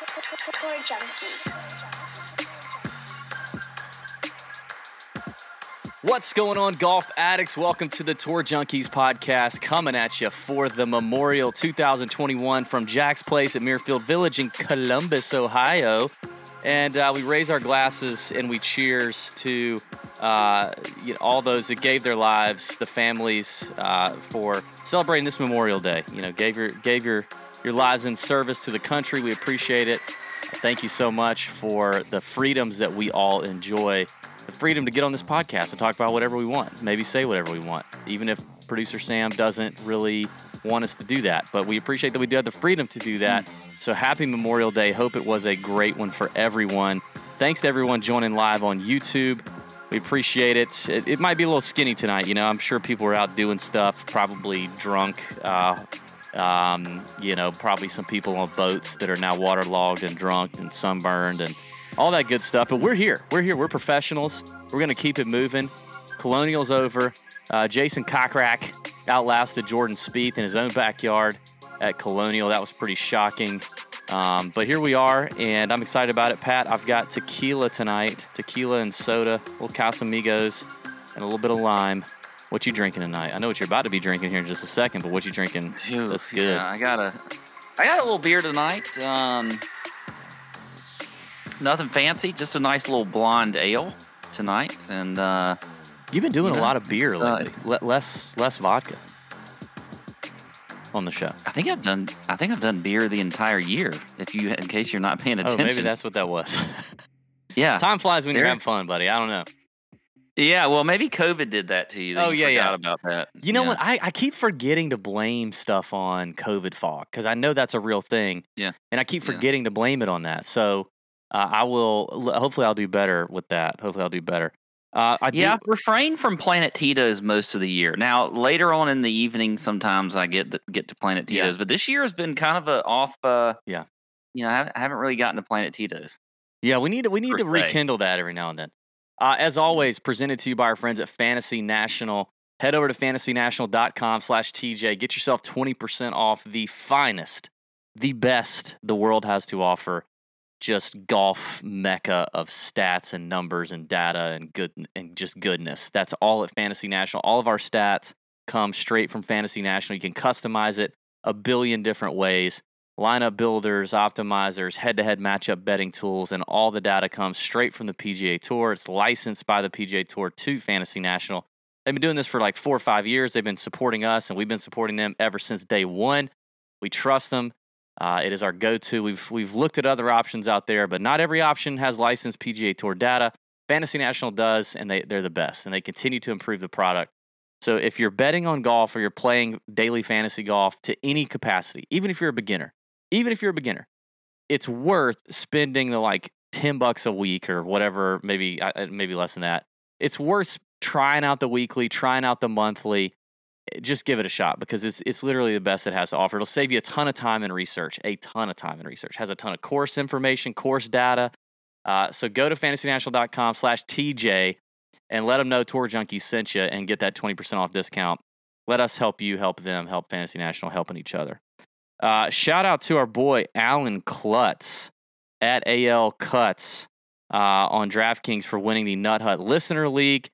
Tour Junkies. What's going on, golf addicts? Welcome to the Tour Junkies podcast, coming at you for the Memorial 2021 from Jack's Place at Muirfield Village in Columbus, Ohio. And uh, we raise our glasses and we cheers to uh, you know, all those that gave their lives, the families, uh, for celebrating this Memorial Day. You know, gave your gave your your lives in service to the country. We appreciate it. Thank you so much for the freedoms that we all enjoy. The freedom to get on this podcast and talk about whatever we want, maybe say whatever we want, even if producer Sam doesn't really want us to do that. But we appreciate that we do have the freedom to do that. So happy Memorial Day. Hope it was a great one for everyone. Thanks to everyone joining live on YouTube. We appreciate it. It, it might be a little skinny tonight. You know, I'm sure people are out doing stuff, probably drunk. Uh, um, you know, probably some people on boats that are now waterlogged and drunk and sunburned and all that good stuff. But we're here. We're here. We're professionals. We're going to keep it moving. Colonial's over. Uh, Jason Kokrak outlasted Jordan Spieth in his own backyard at Colonial. That was pretty shocking. Um, but here we are, and I'm excited about it. Pat, I've got tequila tonight, tequila and soda, little Casamigos, and a little bit of lime. What you drinking tonight? I know what you're about to be drinking here in just a second, but what you drinking? Phew, That's good. Yeah, I got a, I got a little beer tonight. Um, nothing fancy, just a nice little blonde ale tonight, and uh, You've been doing a lot of beer uh. Less less vodka on the show. I think I've done, I think I've done beer the entire year. If you, in case you're not paying attention, Oh, maybe that's what that was. yeah, Time flies when you're having fun, buddy. I don't know. Yeah. Well, maybe COVID did that to you. that Oh, you yeah, yeah. about that. You know Yeah. what? I, I keep forgetting to blame stuff on COVID fog because I know that's a real thing. Yeah. And I keep Yeah. forgetting to blame it on that. So uh, I will, hopefully, I'll do better with that. Hopefully, I'll do better. Uh, I Yeah, do, I've refrained from Planet Tito's most of the year. Now, later on in the evening, sometimes I get the, get to Planet Yeah. Tito's, but this year has been kind of a off. Uh, Yeah. you know, I haven't, really gotten to Planet Tito's. Yeah, we need to we need to rekindle that every now and then. Uh, as always, presented to you by our friends at Fantasy National. Head over to fantasynational.com slash TJ. Get yourself 20% off the finest, the best the world has to offer. Just golf mecca of stats and numbers and data and good and just goodness. That's all at Fantasy National. All of our stats come straight from Fantasy National. You can customize it a billion different ways lineup builders, optimizers, head to head matchup betting tools, and all the data comes straight from the PGA Tour. It's licensed by the PGA Tour to Fantasy National. They've been doing this for like four or five years. They've been supporting us, and we've been supporting them ever since day one. We trust them. Uh, it is our go-to. We've we've looked at other options out there, but not every option has licensed PGA Tour data. Fantasy National does, and they they're the best, and they continue to improve the product. So if you're betting on golf or you're playing daily fantasy golf to any capacity, even if you're a beginner, even if you're a beginner, it's worth spending the like 10 bucks a week or whatever, maybe uh, uh, maybe less than that. It's worth trying out the weekly, trying out the monthly. Eh, Just give it a shot because it's it's literally the best it has to offer. It'll save you a ton of time in research, a ton of time in research. Has a ton of course information, course data. Uh, so go to fantasynational.com slash TJ and let them know Tour Junkies sent you and get that 20% off discount. Let us help you, help them, help Fantasy National, helping each other. Uh, shout out to our boy Alan Klutz at AL Cuts uh, on DraftKings for winning the Nut Hut Listener League.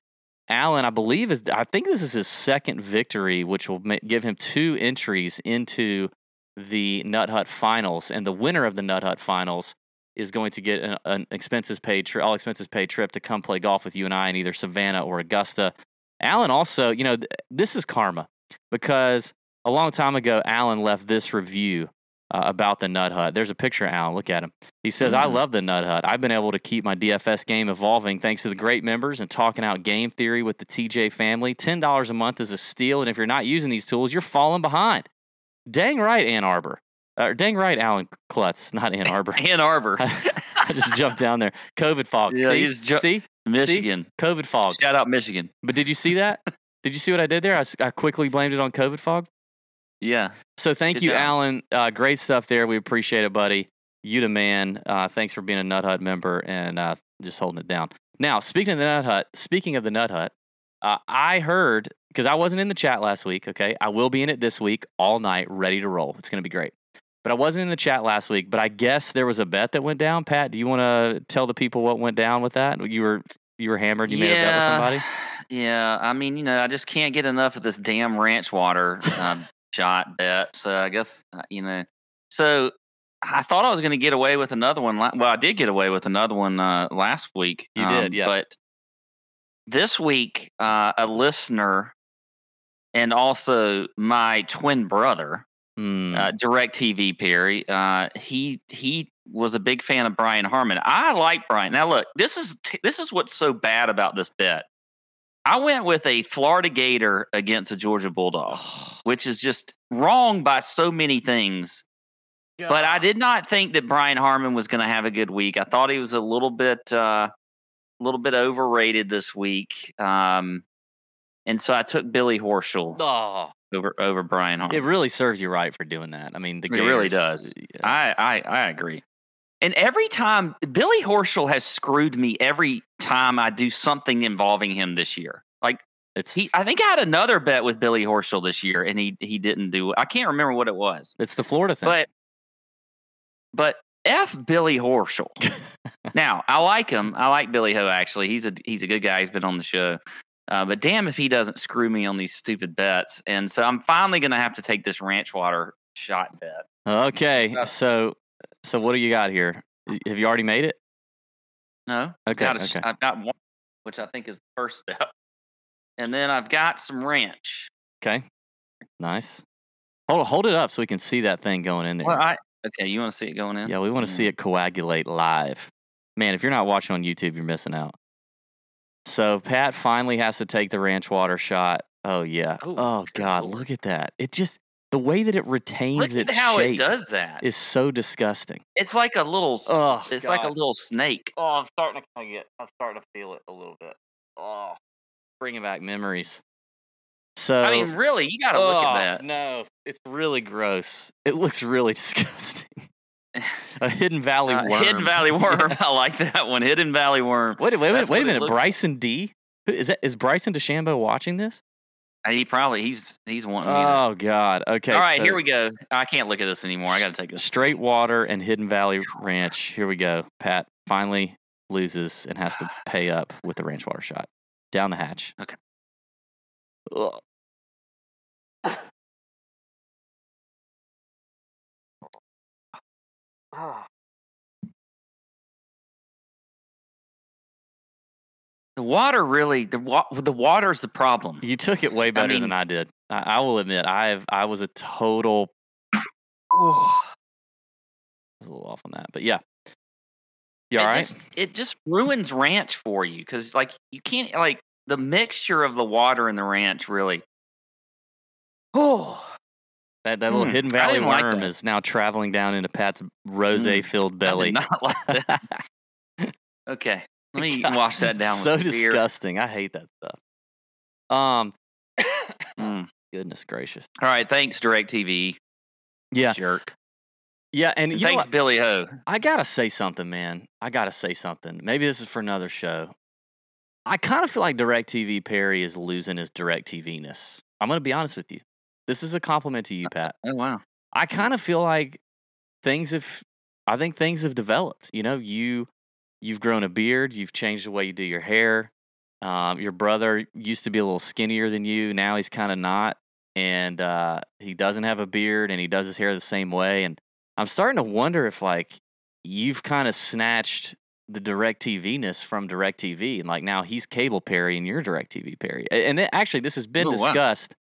Alan, I believe is I think this is his second victory, which will ma- give him two entries into the Nut Hut Finals, and the winner of the Nut Hut Finals is going to get an, an expenses paid, tri- all expenses paid trip to come play golf with you and I in either Savannah or Augusta. Alan also, you know, th- this is karma because a long time ago, Alan left this review uh, about the Nut Hut. There's a picture of Alan. Look at him. He says, I Mhm. love the Nut Hut. I've been able to keep my DFS game evolving thanks to the great members and talking out game theory with the TJ family. $10 a month is a steal. And if you're not using these tools, you're falling behind. Dang right, Ann Arbor. Uh, dang right, Alan Klutz, not Ann Arbor. Ann Arbor, I just jumped down there. COVID fog. Yeah, see? you just ju- see? Michigan. COVID fog. Shout out Michigan. But did you see that? did you see what I did there? I quickly blamed it on COVID fog. Yeah. So thank Good you, job. Alan. Uh, great stuff there. We appreciate it, buddy. You the man. Uh, thanks for being a Nut Hut member and uh, just holding it down. Now, speaking of the Nut Hut, speaking of the Nut Hut, uh, I heard because I wasn't in the chat last week. Okay, I will be in it this week all night, ready to roll. It's going to be great. but I wasn't in the chat last week. But I guess there was a bet that went down. Pat, do you want to tell the people what went down with that? You were you were hammered. You made a bet with somebody. Yeah, I mean, you know, I just can't get enough of this damn ranch water um, shot bet. So I guess uh, you know. So I thought I was going to get away with another one. Well, I did get away with another one uh, last week. You did, yeah. But this week, uh, a listener and also my twin brother, Hmm. uh, Direct TV Perry. Uh, he he was a big fan of Brian Harman. I like Brian. Now look, this is t- this is what's so bad about this bet. I went with a Florida Gator against a Georgia Bulldog, which is just wrong by so many things. But I did not think that Brian Harman was going to have a good week. I thought he was a little bit uh, a little bit overrated this week. Um, and so I took Billy Horschel Oh, over over Brian Harman. it really serves you right for doing that. I mean, the It really does. yeah. I, I I agree. And every time Billy Horschel has screwed me every time I do something involving him this year. Like It's he, I think I had another bet with Billy Horschel this year, and he he didn't do. I can't remember what it was, it's the Florida thing. but but f Billy Horschel. now I like him. I like Billy Ho. Actually, he's a he's a good guy. He's been on the show. Uh, but damn if he doesn't screw me on these stupid bets. And so I'm finally going to have to take this ranch water shot bet. okay, Uh, so so what do you got here? Have you already made it? No. Okay, Got a okay. I've got one, which I think is the first step. And then I've got some ranch. Okay, nice. Hold hold it up so we can see that thing going in there. Well, I okay. You want to see it going in? yeah, we want to see mm. it coagulate live. Man, if you're not watching on YouTube, you're missing out. So Pat finally has to take the ranch water shot. Oh yeah. Oh, Oh, God, lord. look at that. It just the way that it retains Look its how shape it does that. is so disgusting. it's like a little. s- Oh, it's like a little snake. Oh, I'm starting to get. I'm starting to feel it a little bit. Oh, bringing back memories. So I mean, really, you got to look oh, at that. No, it's really gross. It looks really disgusting. a Hidden Valley Uh, worm. Hidden Valley worm. I like that one. Hidden Valley worm. wait, wait, wait, That's wait a minute. Bryson D. Is that is Bryson DeChambeau watching this? Uh, he probably he's he's wanting me. to- Oh God. Okay. All right, so here we go. I can't look at this anymore. I got to take this. Straight water and Hidden Valley Ranch. Here we go. Pat finally loses and has to pay up with the ranch water shot down the hatch. Okay. Ugh. The water really the wa- the water's the problem. You took it way better mean- than I did. I, I will admit, I have I was a total Oh, I was a little off on that, but yeah. You all it right? Just, it just ruins ranch for you because like you can't like the mixture of the water and the ranch really. Oh, That that little Hmm, Hidden Valley like worm that. is now traveling down into Pat's rose-filled I did belly. not like that. Okay, let me God, wash that down. so with some beer. disgusting. I hate that stuff. Um, Mm. goodness gracious. All right, thanks Directv. Yeah, jerk. yeah, and And thanks? Billy Ho. I gotta say something, man. I gotta say something. Maybe this is for another show. I kind of feel like DirecTV Perry is losing his DirecTV ness. I'm gonna be honest with you. This is a compliment to you, Pat. Oh wow. I kind of feel like things have I think things have developed. You know, you you've grown a beard, you've changed the way you do your hair. Um, your brother used to be a little skinnier than you, now he's kind of not, and uh, he doesn't have a beard and he does his hair the same way. And I'm starting to wonder if like you've kind of snatched the direct TV ness from direct TV and like now he's cable Perry and you're direct TV Perry. And it, actually this has been Oh, wow. discussed.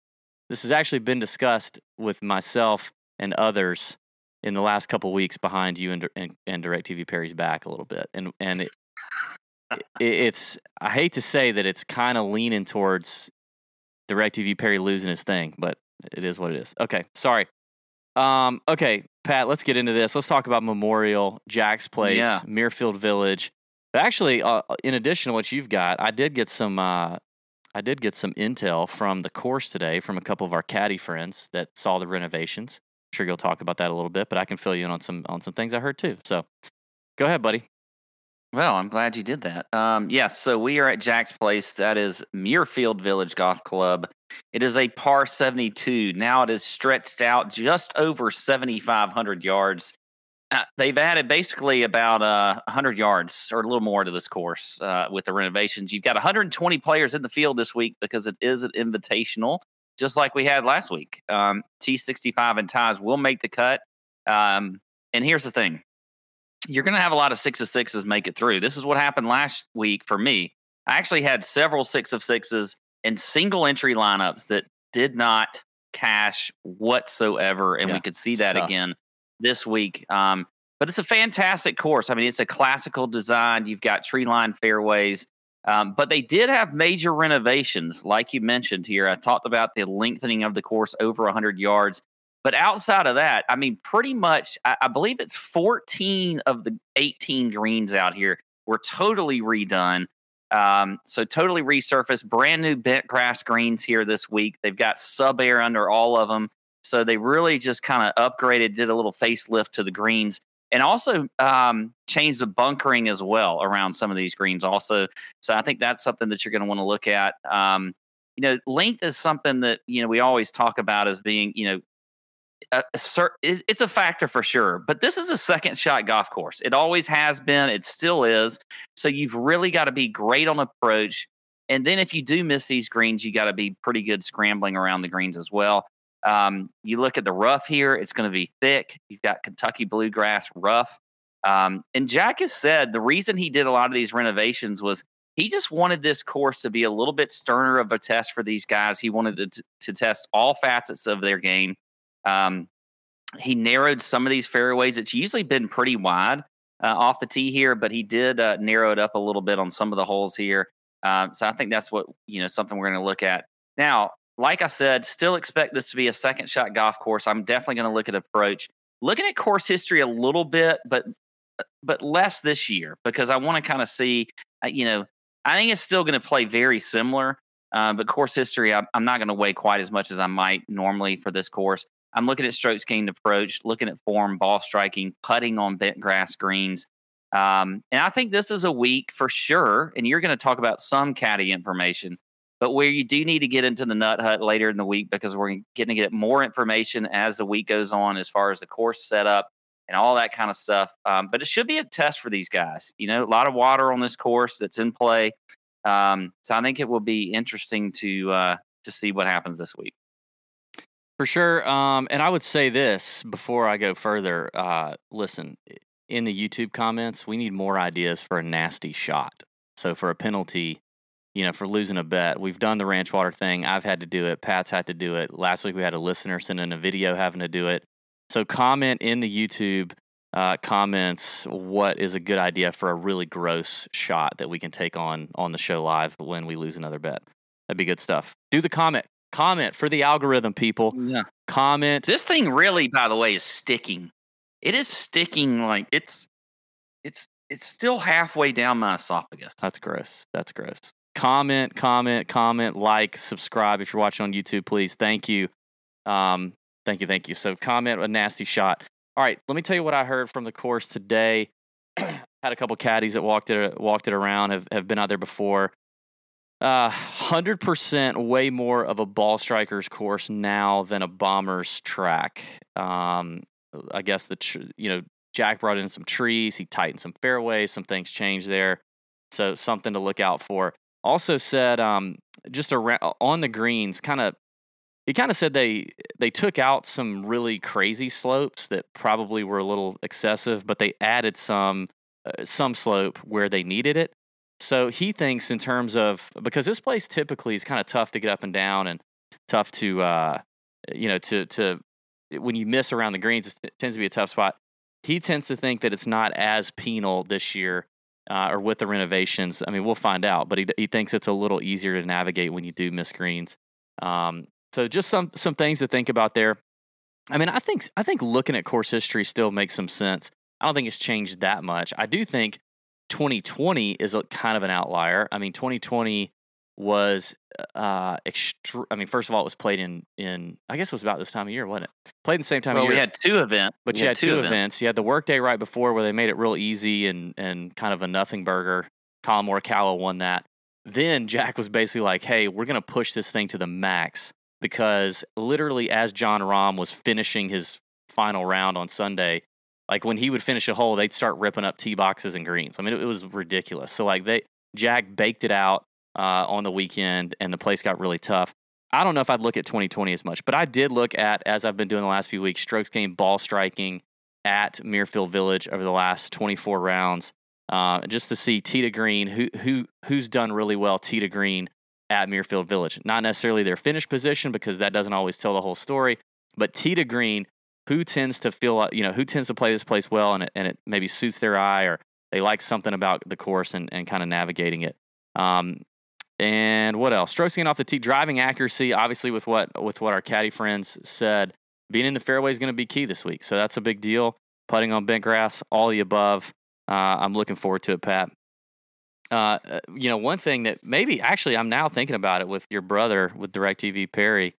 This has actually been discussed with myself and others in the last couple weeks behind you and, and, and direct TV Perry's back a little bit. And and it, it, it's I hate to say that it's kind of leaning towards direct TV Perry losing his thing, but it is what it is. Okay, sorry. Um, okay, Pat, let's get into this. Let's talk about Memorial, Jack's Place, Yeah. Muirfield Village. But actually, uh, in addition to what you've got, I did get some. Uh, I did get some intel from the course today from a couple of our caddy friends that saw the renovations. Sure you'll talk about that a little bit, but I can fill you in on some on some things I heard too. So, go ahead, buddy. Well, I'm glad you did that. Um, yes, so we are at Jack's Place. That is Muirfield Village Golf Club. It is a par 72. Now it is stretched out just over 7,500 yards. Uh, they've added basically about uh, 100 yards or a little more to this course uh, with the renovations. You've got 120 players in the field this week because it is an invitational, just like we had last week. Um, T65 and ties will make the cut. Um, and here's the thing you're going to have a lot of six of sixes make it through. This is what happened last week for me. I actually had several six of sixes and single entry lineups that did not cash whatsoever. And Yeah, we could see that tough. again this week. Um, but it's a fantastic course. I mean, it's a classical design. You've got tree line fairways. Um, but they did have major renovations, like you mentioned here. I talked about the lengthening of the course over 100 yards. But outside of that, I mean, pretty much, I, I believe it's 14 of the 18 greens out here were totally redone. Um, so totally resurfaced, brand new bent grass greens here this week. They've got sub air under all of them. So they really just kind of upgraded, did a little facelift to the greens, and also um, changed the bunkering as well around some of these greens. Also, so I think that's something that you're going to want to look at. Um, you know, length is something that you know we always talk about as being you know a, a it's a factor for sure. But this is a second shot golf course. It always has been. It still is. So you've really got to be great on approach. And then if you do miss these greens, you got to be pretty good scrambling around the greens as well. Um, you look at the rough here; it's going to be thick. You've got Kentucky bluegrass rough. Um, and Jack has said the reason he did a lot of these renovations was he just wanted this course to be a little bit sterner of a test for these guys. He wanted to, to test all facets of their game. Um, he narrowed some of these fairways. It's usually been pretty wide uh, off the tee here, but he did uh, narrow it up a little bit on some of the holes here. Um, so I think that's what you know something we're going to look at now. Like I said, still expect this to be a second shot golf course. I'm definitely going to look at approach, looking at course history a little bit, but but less this year because I want to kind of see. Uh, you know, I think it's still going to play very similar, uh, but course history I'm, I'm not going to weigh quite as much as I might normally for this course. I'm looking at strokes gained approach, looking at form, ball striking, putting on bent grass greens. Um, and I think this is a week for sure. And you're going to talk about some caddy information, but where you do need to get into the nut hut later in the week because we're getting to get more information as the week goes on as far as the course setup and all that kind of stuff. Um, but it should be a test for these guys. You know, a lot of water on this course that's in play. Um, so I think it will be interesting to uh, to see what happens this week. For sure. Um, and I would say this before I go further. Uh, listen, in the YouTube comments, we need more ideas for a nasty shot. So for a penalty, you know, for losing a bet, we've done the ranch water thing. I've had to do it. Pat's had to do it. Last week we had a listener send in a video having to do it. So comment in the YouTube uh, comments what is a good idea for a really gross shot that we can take on on the show live when we lose another bet. That'd be good stuff. Do the comment. Comment for the algorithm, people. Yeah. Comment. This thing really, by the way, is sticking. It is sticking like it's it's it's still halfway down my esophagus. That's gross. That's gross. Comment, comment, comment, like, subscribe if you're watching on YouTube, please. Thank you. Um, thank you, thank you. So comment a nasty shot. All right, let me tell you what I heard from the course today. Had a couple caddies that walked it walked it around, have, have been out there before. Uh, 100% way more of a ball striker's course now than a bomber's track. Um, I guess the, tr- you know, Jack brought in some trees, he tightened some fairways, some things changed there. So something to look out for. Also said, um, just around on the greens, kind of, he kind of said they they took out some really crazy slopes that probably were a little excessive, but they added some uh, some slope where they needed it. So he thinks in terms of because this place typically is kind of tough to get up and down and tough to uh, you know to to when you miss around the greens it tends to be a tough spot. He tends to think that it's not as penal this year uh, or with the renovations. I mean, we'll find out, but he he thinks it's a little easier to navigate when you do miss greens. Um, so just some some things to think about there. I mean, I think I think looking at course history still makes some sense. I don't think it's changed that much. I do think 2020 is a kind of an outlier. I mean, 2020 was uh extr- I mean, first of all, it was played in in I guess it was about this time of year, wasn't it? Played in the same time well, of year. we had two events, but We you had two events. You had the workday right before where they made it real easy and and kind of a nothing burger. Collin Morikawa won that. Then Jack was basically like, "Hey, we're gonna push this thing to the max because literally as Jon Rahm was finishing his final round on Sunday, like when he would finish a hole, they'd start ripping up tee boxes and greens. I mean, it, it was ridiculous. So like they Jack baked it out uh, on the weekend, and the place got really tough. I don't know if I'd look at 2020 as much, but I did look at as I've been doing the last few weeks, strokes gained ball striking at Muirfield Village over the last 24 rounds, uh, just to see tee to green who who who's done really well tee to green at Muirfield Village. Not necessarily their finish position because that doesn't always tell the whole story, but tee to green, who tends to feel like- you know who tends to play this place well and it, and it maybe suits their eye or they like something about the course and, and kind of navigating it. Um, and what else? Strokes getting off the tee, driving accuracy. Obviously, with what with what our caddy friends said, being in the fairway is going to be key this week. So that's a big deal. Putting on bent grass, all the above. Uh, I'm looking forward to it, Pat. Uh, uh, you know, one thing that maybe actually I'm now thinking about it with your brother with DirecTV Perry.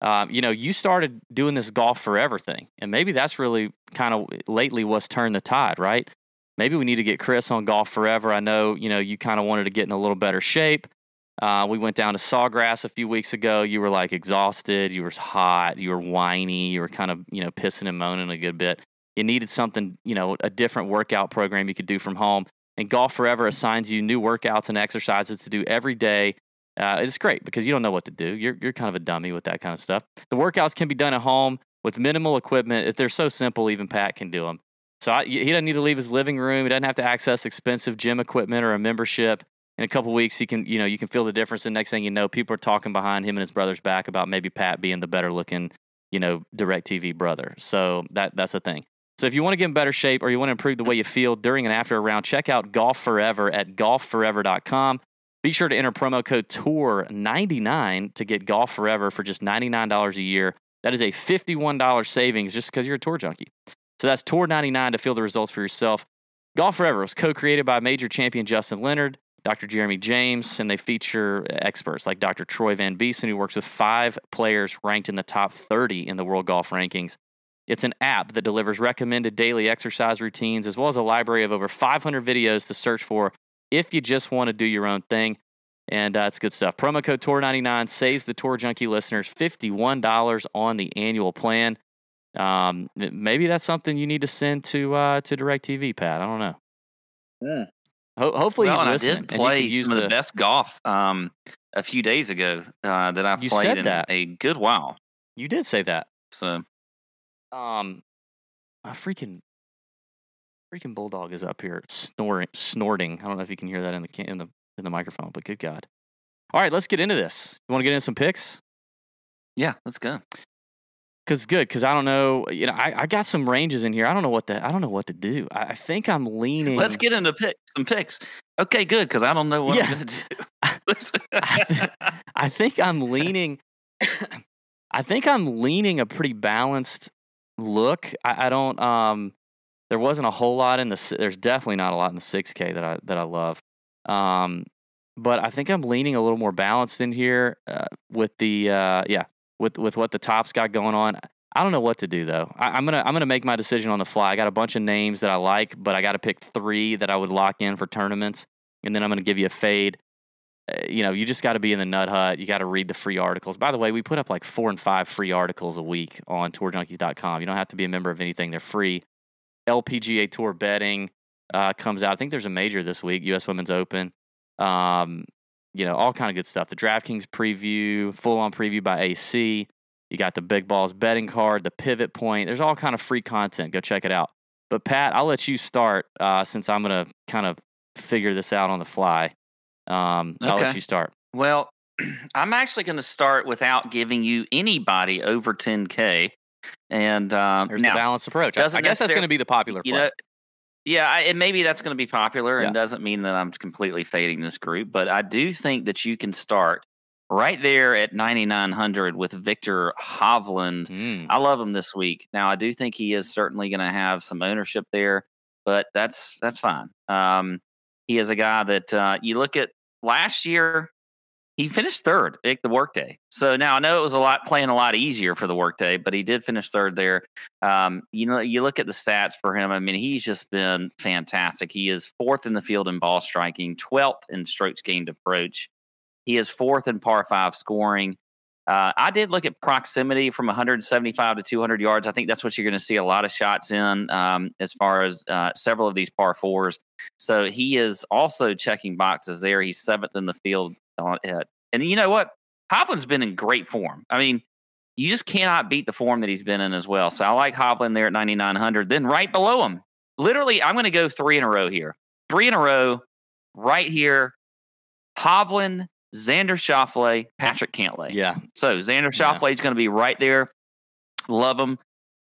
Um, you know, you started doing this golf forever thing, and maybe that's really kind of lately what's turned the tide, right? Maybe we need to get Chris on golf forever. I know, you know, you kind of wanted to get in a little better shape. Uh, we went down to Sawgrass a few weeks ago. You were like exhausted. You were hot. You were whiny. You were kind of, you know, pissing and moaning a good bit. You needed something, you know, a different workout program you could do from home. And Golf Forever assigns you new workouts and exercises to do every day. Uh, it's great because you don't know what to do. You're, you're kind of a dummy with that kind of stuff. The workouts can be done at home with minimal equipment. If they're so simple, even Pat can do them. So I, he doesn't need to leave his living room. He doesn't have to access expensive gym equipment or a membership in a couple weeks, he can, you know, you can feel the difference. And next thing you know, people are talking behind him and his brother's back about maybe Pat being the better looking, you know, DirecTV brother. So that that's a thing. So if you want to get in better shape or you want to improve the way you feel during and after a round, check out Golf Forever at golfforever.com. Be sure to enter promo code TOUR99 to get Golf Forever for just $99 a year. That is a $51 savings just because you're a tour junkie. So that's TOUR99 to feel the results for yourself. Golf Forever was co created by major champion Justin Leonard, Dr. Jeremy James, and they feature experts like Dr. Troy Van Biezen, who works with five players ranked in the top 30 in the world golf rankings. It's an app that delivers recommended daily exercise routines as well as a library of over 500 videos to search for if you just want to do your own thing. And uh, it's good stuff. Promo code TOUR99 saves the Tour Junkie listeners $51 on the annual plan. Um, maybe that's something you need to send to uh, to DirecTV, Pat. I don't know. Yeah. Ho- hopefully, well, I did play some of the best golf um, a few days ago uh, that I've You played in that. a good while. You did say that. So Um, a freaking, freaking bulldog is up here snoring, snorting. I don't know if you can hear that in the in the in the microphone, but good God! All right, let's get into this. You want to get into some picks? yeah, let's go. Cause good, cause I don't know. You know, I, I got some ranges in here. I don't know what the I don't know what to do. I, I think I'm leaning. Let's get into pick, some picks. Okay, good because I don't know what Yeah. I'm going to do. I think I'm leaning. I think I'm leaning a pretty balanced look. I, I don't. Um, there wasn't a whole lot in the. There's definitely not a lot in the six K that I that I love. Um, but I think I'm leaning a little more balanced in here uh, with the uh, yeah with with what the tops got going on. I don't know what to do though. I, I'm gonna I'm gonna make my decision on the fly. I got a bunch of names that I like, but I got to pick three that I would lock in for tournaments, and then I'm gonna give you a fade uh, you know, you just got to be in the Nut Hut. You got to read the free articles. By the way, we put up like four and five free articles a week on tourjunkies.com. You don't have to be a member of anything, they're free. LPGA Tour betting uh, comes out. I think there's a major this week, U.S. Women's Open. Um, you know, all kind of good stuff. The DraftKings preview, full on preview by AC. You got the Big Balls betting card, the pivot point. There's all kind of free content. Go check it out. But Pat, I'll let you start uh, since I'm going to kind of figure this out on the fly. Um, I'll let you start. Well, I'm actually going to start without giving you anybody over 10K. And um, There's now, the balanced approach. I, I guess that's going to be the popular you play. know, yeah, I, and maybe that's going to be popular Yeah. and doesn't mean that I'm completely fading this group, but I do think that you can start right there at 9,900 with Viktor Hovland. Mm. I love him this week. Now, I do think he is certainly going to have some ownership there, but that's that's fine. Um, he is a guy that uh, you look at last year. He finished third at the workday. So now I know it was a lot playing a lot easier for the workday, but he did finish third there. Um, you know, you look at the stats for him. I mean, he's just been fantastic. He is fourth in the field in ball striking, 12th in strokes gained approach. He is fourth in par five scoring. Uh, I did look at proximity from 175 to 200 yards. I think that's what you're going to see a lot of shots in um, as far as uh, several of these par fours. So he is also checking boxes there. He's seventh in the field on it. And you know what? Hovland's been in great form. I mean, you just cannot beat the form that he's been in as well. So I like Hovland there at 9,900. Then right below him, literally, I'm going to go three in a row here. Three in a row, right here. Hovland, Xander Schauffele, Patrick Cantlay. Yeah. So Xander Yeah. Schauffele is going to be right there. Love him.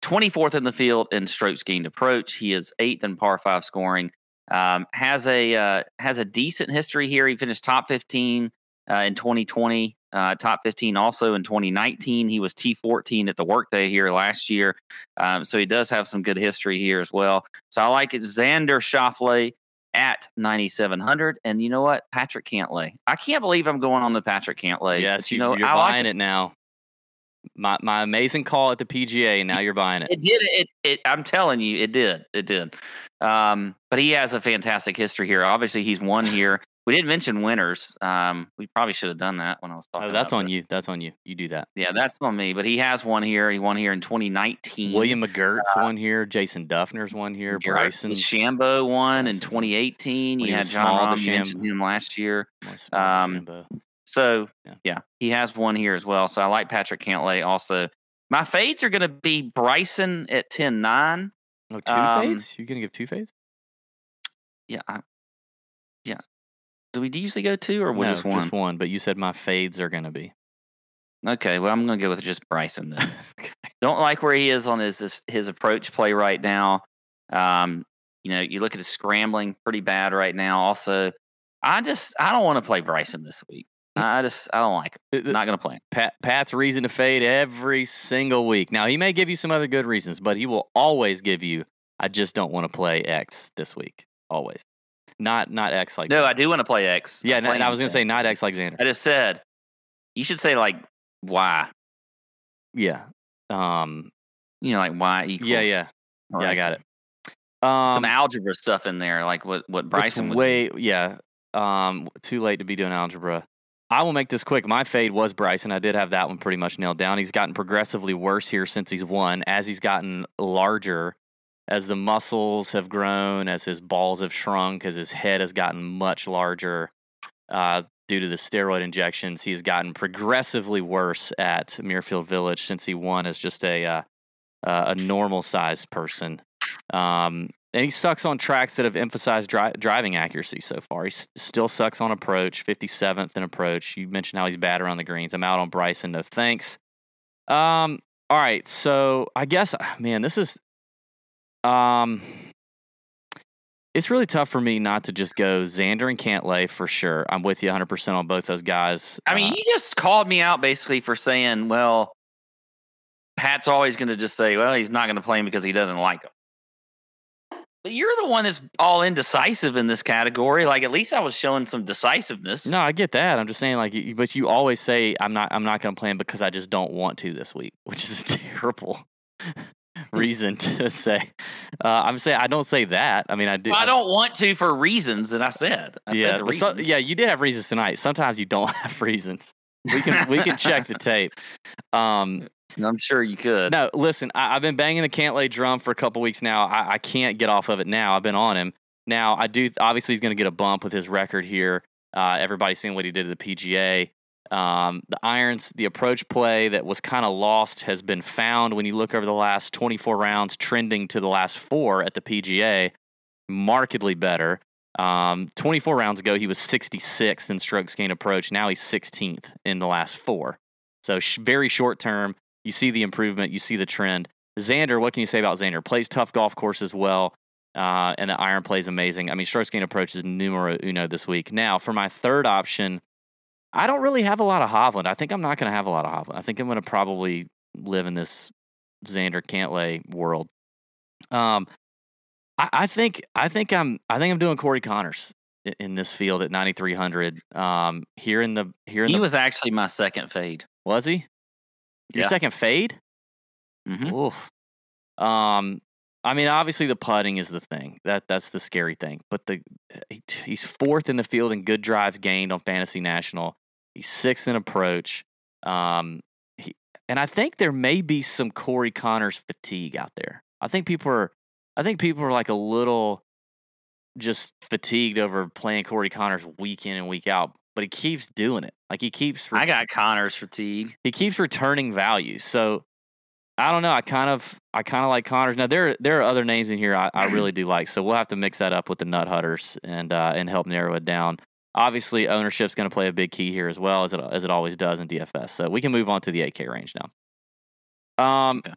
24th in the field in strokes gained approach. He is eighth in par five scoring. Um, has a uh, has a decent history here. He finished top 15 uh, in 2020, uh, top 15 also in 2019. He was T14 at the workday here last year. Um, so he does have some good history here as well. So I like it. Xander Schauffele at 9,700. And you know what? Patrick Cantlay. I can't believe I'm going on the Patrick Cantlay. yes, you, you know, you're I like buying it now. My my amazing call at the PGA. Now you're buying it. It did. It, it. I'm telling you, it did. It did. Um, but he has a fantastic history here. Obviously, he's won here. We didn't mention winners. Um, we probably should have done that when I was talking. Oh, that's on it. you. That's on you. You do that. Yeah, that's on me. But he has one here. He won here in 2019. William McGirt's one here. Jason Dufner's one here. Bryson DeChambeau won in 2018. When You had John small, Rahm. You mentioned him last year. um, So Yeah. yeah. he has one here as well. So I like Patrick Cantlay also. My fades are going to be Bryson at 10-9. Oh, two um, fades? You're gonna give two fades? Yeah, I, yeah. Do we usually go two or we no, just one? just one. But you said my fades are gonna be. Okay, well I'm going to go with just Bryson then. Don't like where he is on his his, his approach play right now. Um, you know, you look at his scrambling, pretty bad right now. Also, I just I don't want to play Bryson this week. I just I don't like him. Not going to play him. Pat, Pat's reason to fade every single week. Now he may give you some other good reasons, but he will always give you. I just don't want to play X this week. Always, not not X like No, I do want to play X. yeah. I'm And I was gonna say not X like Xander. I just said you should say like Y. Yeah. Um. You know, like Y equals. Yeah. Yeah. Yeah. I got it. Um. Some algebra stuff in there, like what what Bryson would. way yeah. Um. Too late to be doing algebra. I will make this quick. My fade was Bryson. I did have that one pretty much nailed down. He's gotten progressively worse here since he's won, as he's gotten larger, as the muscles have grown, as his balls have shrunk, as his head has gotten much larger uh, due to the steroid injections. He's gotten progressively worse at Muirfield Village since he won as just a uh, a normal sized person. Um, and he sucks on tracks that have emphasized dri- driving accuracy so far. He s- still sucks on approach, 57th in approach. You mentioned how he's bad around the greens. I'm out on Bryson. No thanks. Um, all right. So I guess, man, this is, um, it's really tough for me not to just go Xander and Cantlay for sure. I'm with you 100% on both those guys. I mean, Uh, you just called me out basically for saying, well, Pat's always going to just say, well, he's not going to play him because he doesn't like him. But you're the one that's all indecisive in this category. Like, at least I was showing some decisiveness. No, I get that. I'm just saying, like, you, but you always say I'm not. I'm not going to play him because I just don't want to this week, which is terrible reason to say. Uh, I'm saying I don't say that. I mean, I do. I don't want to for reasons that I said. I yeah, said so- reasons. yeah. You did have reasons tonight. Sometimes you don't have reasons. We can we can check the tape. Um, I'm sure you could. no, listen. I, I've been banging the Cantlay drum for a couple weeks now. I, I can't get off of it now. I've been on him. Now I do. Obviously, he's going to get a bump with his record here. Uh, everybody's seen what he did at the PGA. Um, the irons, the approach play that was kind of lost has been found when you look over the last 24 rounds, trending to the last four at the PGA, markedly better. Um, 24 rounds ago, he was 66th in strokes gained approach. Now he's 16th in the last four. So sh- very short term, you see the improvement, you see the trend. Xander, what can you say about Xander? Plays tough golf course as well, uh, and the iron plays amazing. I mean, strokes gained approach is numero uno this week. Now, for my third option, I don't really have a lot of Hovland. I think I'm not going to have a lot of Hovland. I think I'm going to probably live in this Xander Cantlay world. Um, I, I think I think I'm I think I'm doing Corey Conners. i- in this field at 9300. Um, here in the here in He the was actually my second fade. was he your Yeah. second fade? hmm Oof. Um, I mean, obviously the putting is the thing that that's the scary thing. But the he- he's fourth in the field in good drives gained on Fantasy National. He's sixth in approach. Um, he, and I think there may be some Corey Conners fatigue out there. I think people are, I think people are like a little just fatigued over playing Corey Conners week in and week out. But he keeps doing it. Like he keeps. I got Conners fatigue. he keeps returning value. So I don't know. I kind of I kind of like Conners. Now there there are other names in here I, I really do like. So we'll have to mix that up with the Nut Hutters and uh, and help narrow it down. Obviously, ownership's going to play a big key here as well as it as it always does in DFS. So we can move on to the 8K range now. Um, Okay.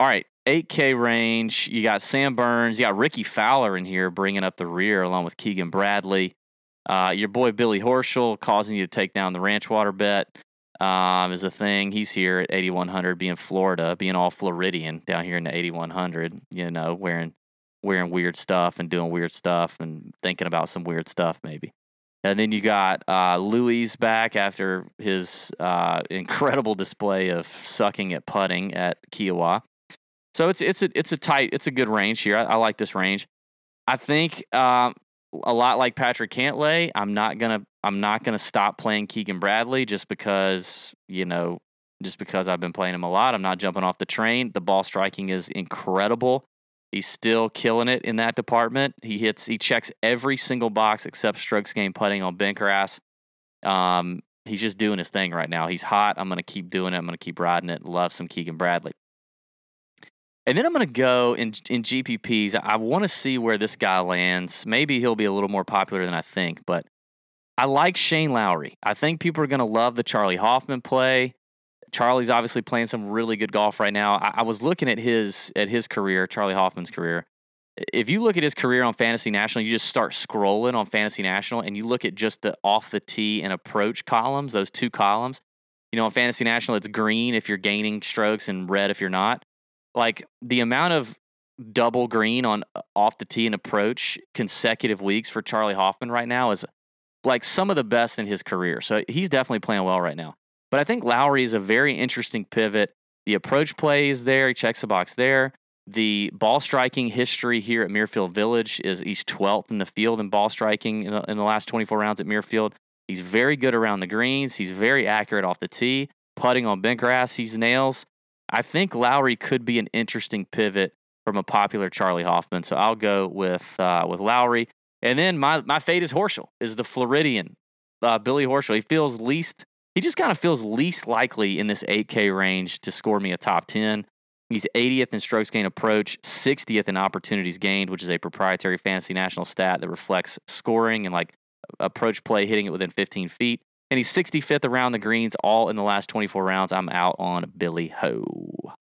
all right, 8K range. You got Sam Burns. You got Rickie Fowler in here bringing up the rear along with Keegan Bradley. Uh, your boy Billy Horschel causing you to take down the ranch water bet um, is a thing. He's here at 8100, being Florida, being all Floridian down here in the 8100. You know, wearing wearing weird stuff and doing weird stuff and thinking about some weird stuff maybe. And then you got uh, Louis back after his uh, incredible display of sucking at putting at Kiawah. So it's it's a it's a tight it's a good range here. I, I like this range. I think um, a lot like Patrick Cantlay. I'm not gonna I'm not gonna stop playing Keegan Bradley just because you know just because I've been playing him a lot. I'm not jumping off the train. The ball striking is incredible. He's still killing it in that department. He hits he checks every single box except strokes gained putting on bent grass. Um, he's just doing his thing right now. He's hot. I'm gonna keep doing it. I'm gonna keep riding it. Love some Keegan Bradley. And then I'm going to go in in GPPs. I want to see where this guy lands. Maybe he'll be a little more popular than I think, but I like Shane Lowry. I think people are going to love the Charley Hoffman play. Charley's obviously playing some really good golf right now. I, I was looking at his at his career, Charley Hoffman's career. If you look at his career on Fantasy National, you just start scrolling on Fantasy National and you look at just the off the tee and approach columns, those two columns. You know, on Fantasy National, it's green if you're gaining strokes and red if you're not like the amount of double green on uh, off the tee and approach consecutive weeks for Charley Hoffman right now is like some of the best in his career. So he's definitely playing well right now. But I think Lowry is a very interesting pivot. The approach play is there. He checks the box there. The ball striking history here at Muirfield Village is he's 12th in the field in ball striking in the, in the last 24 rounds at Muirfield. He's very good around the greens. He's very accurate off the tee. Putting on bent grass, he's nails. I think Lowry could be an interesting pivot from a popular Charley Hoffman. So I'll go with uh, with Lowry. And then my my fate is Horschel, is the Floridian uh, Billy Horschel. He feels least. He just kind of feels least likely in this 8K range to score me a top 10. He's 80th in strokes gained approach, 60th in opportunities gained, which is a proprietary fantasy national stat that reflects scoring and like approach play, hitting it within 15 feet. And he's 65th around the greens, all in the last 24 rounds. I'm out on Billy Ho.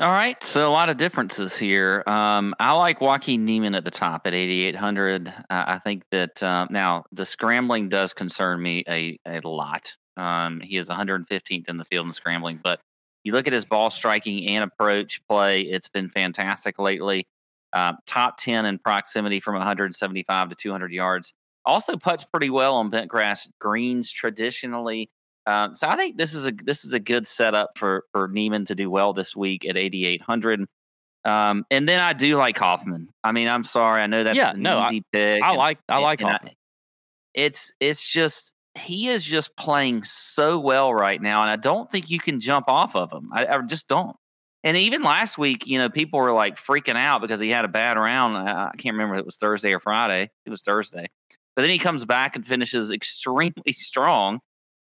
All right, so a lot of differences here. Um, I like Joaquin Niemann at the top at 8,800. Uh, I think that uh, now the scrambling does concern me a, a lot. Um, he is 115th in the field in scrambling, but you look at his ball striking and approach play, it's been fantastic lately. Uh, top 10 in proximity from 175 to 200 yards. Also puts pretty well on bent grass greens traditionally. Um, so I think this is a this is a good setup for for Niemann to do well this week at 8800. Um, and then I do like Hoffman. I mean, I'm sorry, I know that's Yeah, an no, I- easy pick. I and- like I like and I- it's it's just he is just playing so well right now, and I don't think you can jump off of him. I, I just don't. And even last week, you know, people were like freaking out because he had a bad round. I, I can't remember if it was Thursday or Friday. It was Thursday, but then he comes back and finishes extremely strong.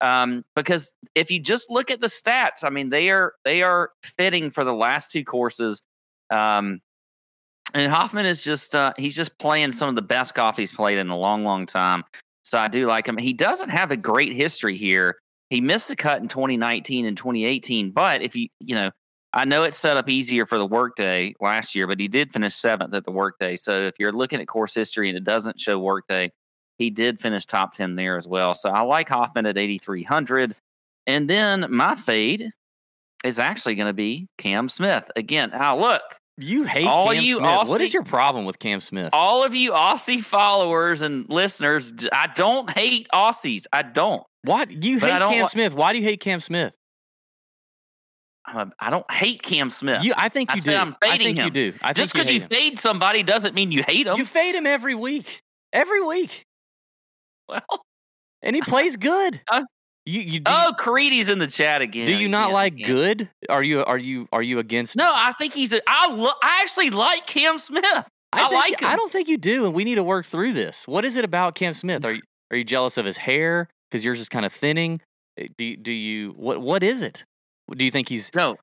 Um, because if you just look at the stats, I mean, they are they are fitting for the last two courses. Um, and Hoffman is just uh, he's just playing some of the best golf he's played in a long, long time. So I do like him. He doesn't have a great history here. He missed the cut in 2019 and 2018, but if you you know, I know it's set up easier for the workday last year, but he did finish seventh at the workday. So if you're looking at course history and it doesn't show workday, he did finish top 10 there as well. So I like Hoffman at 8,300. And then my fade is actually going to be Cam Smith. Again, now look, You hate All Cam you Smith. what is your problem with Cam Smith? All of you Aussie followers and listeners, I don't hate Aussies. I don't. Why you But I hate don't Cam li- Smith? Why do you hate Cam Smith? I'm a, I don't hate Cam Smith. You, I think you said do. I'm I fading think you do. I Just because you you, fade somebody doesn't mean you hate him. You fade him every week, every week, well, and he plays good. Uh, you you oh, Creedy's in the chat again. do you not like good? Are you are you are you against? No, I think he's. A, I lo- I actually like Cam Smith. I think- like I don't think you do, and we need to work through this. What is it about Cam Smith? Are you are you jealous of his hair because yours is kind of thinning? Eh, Do do you what what is it? Do you think he's No,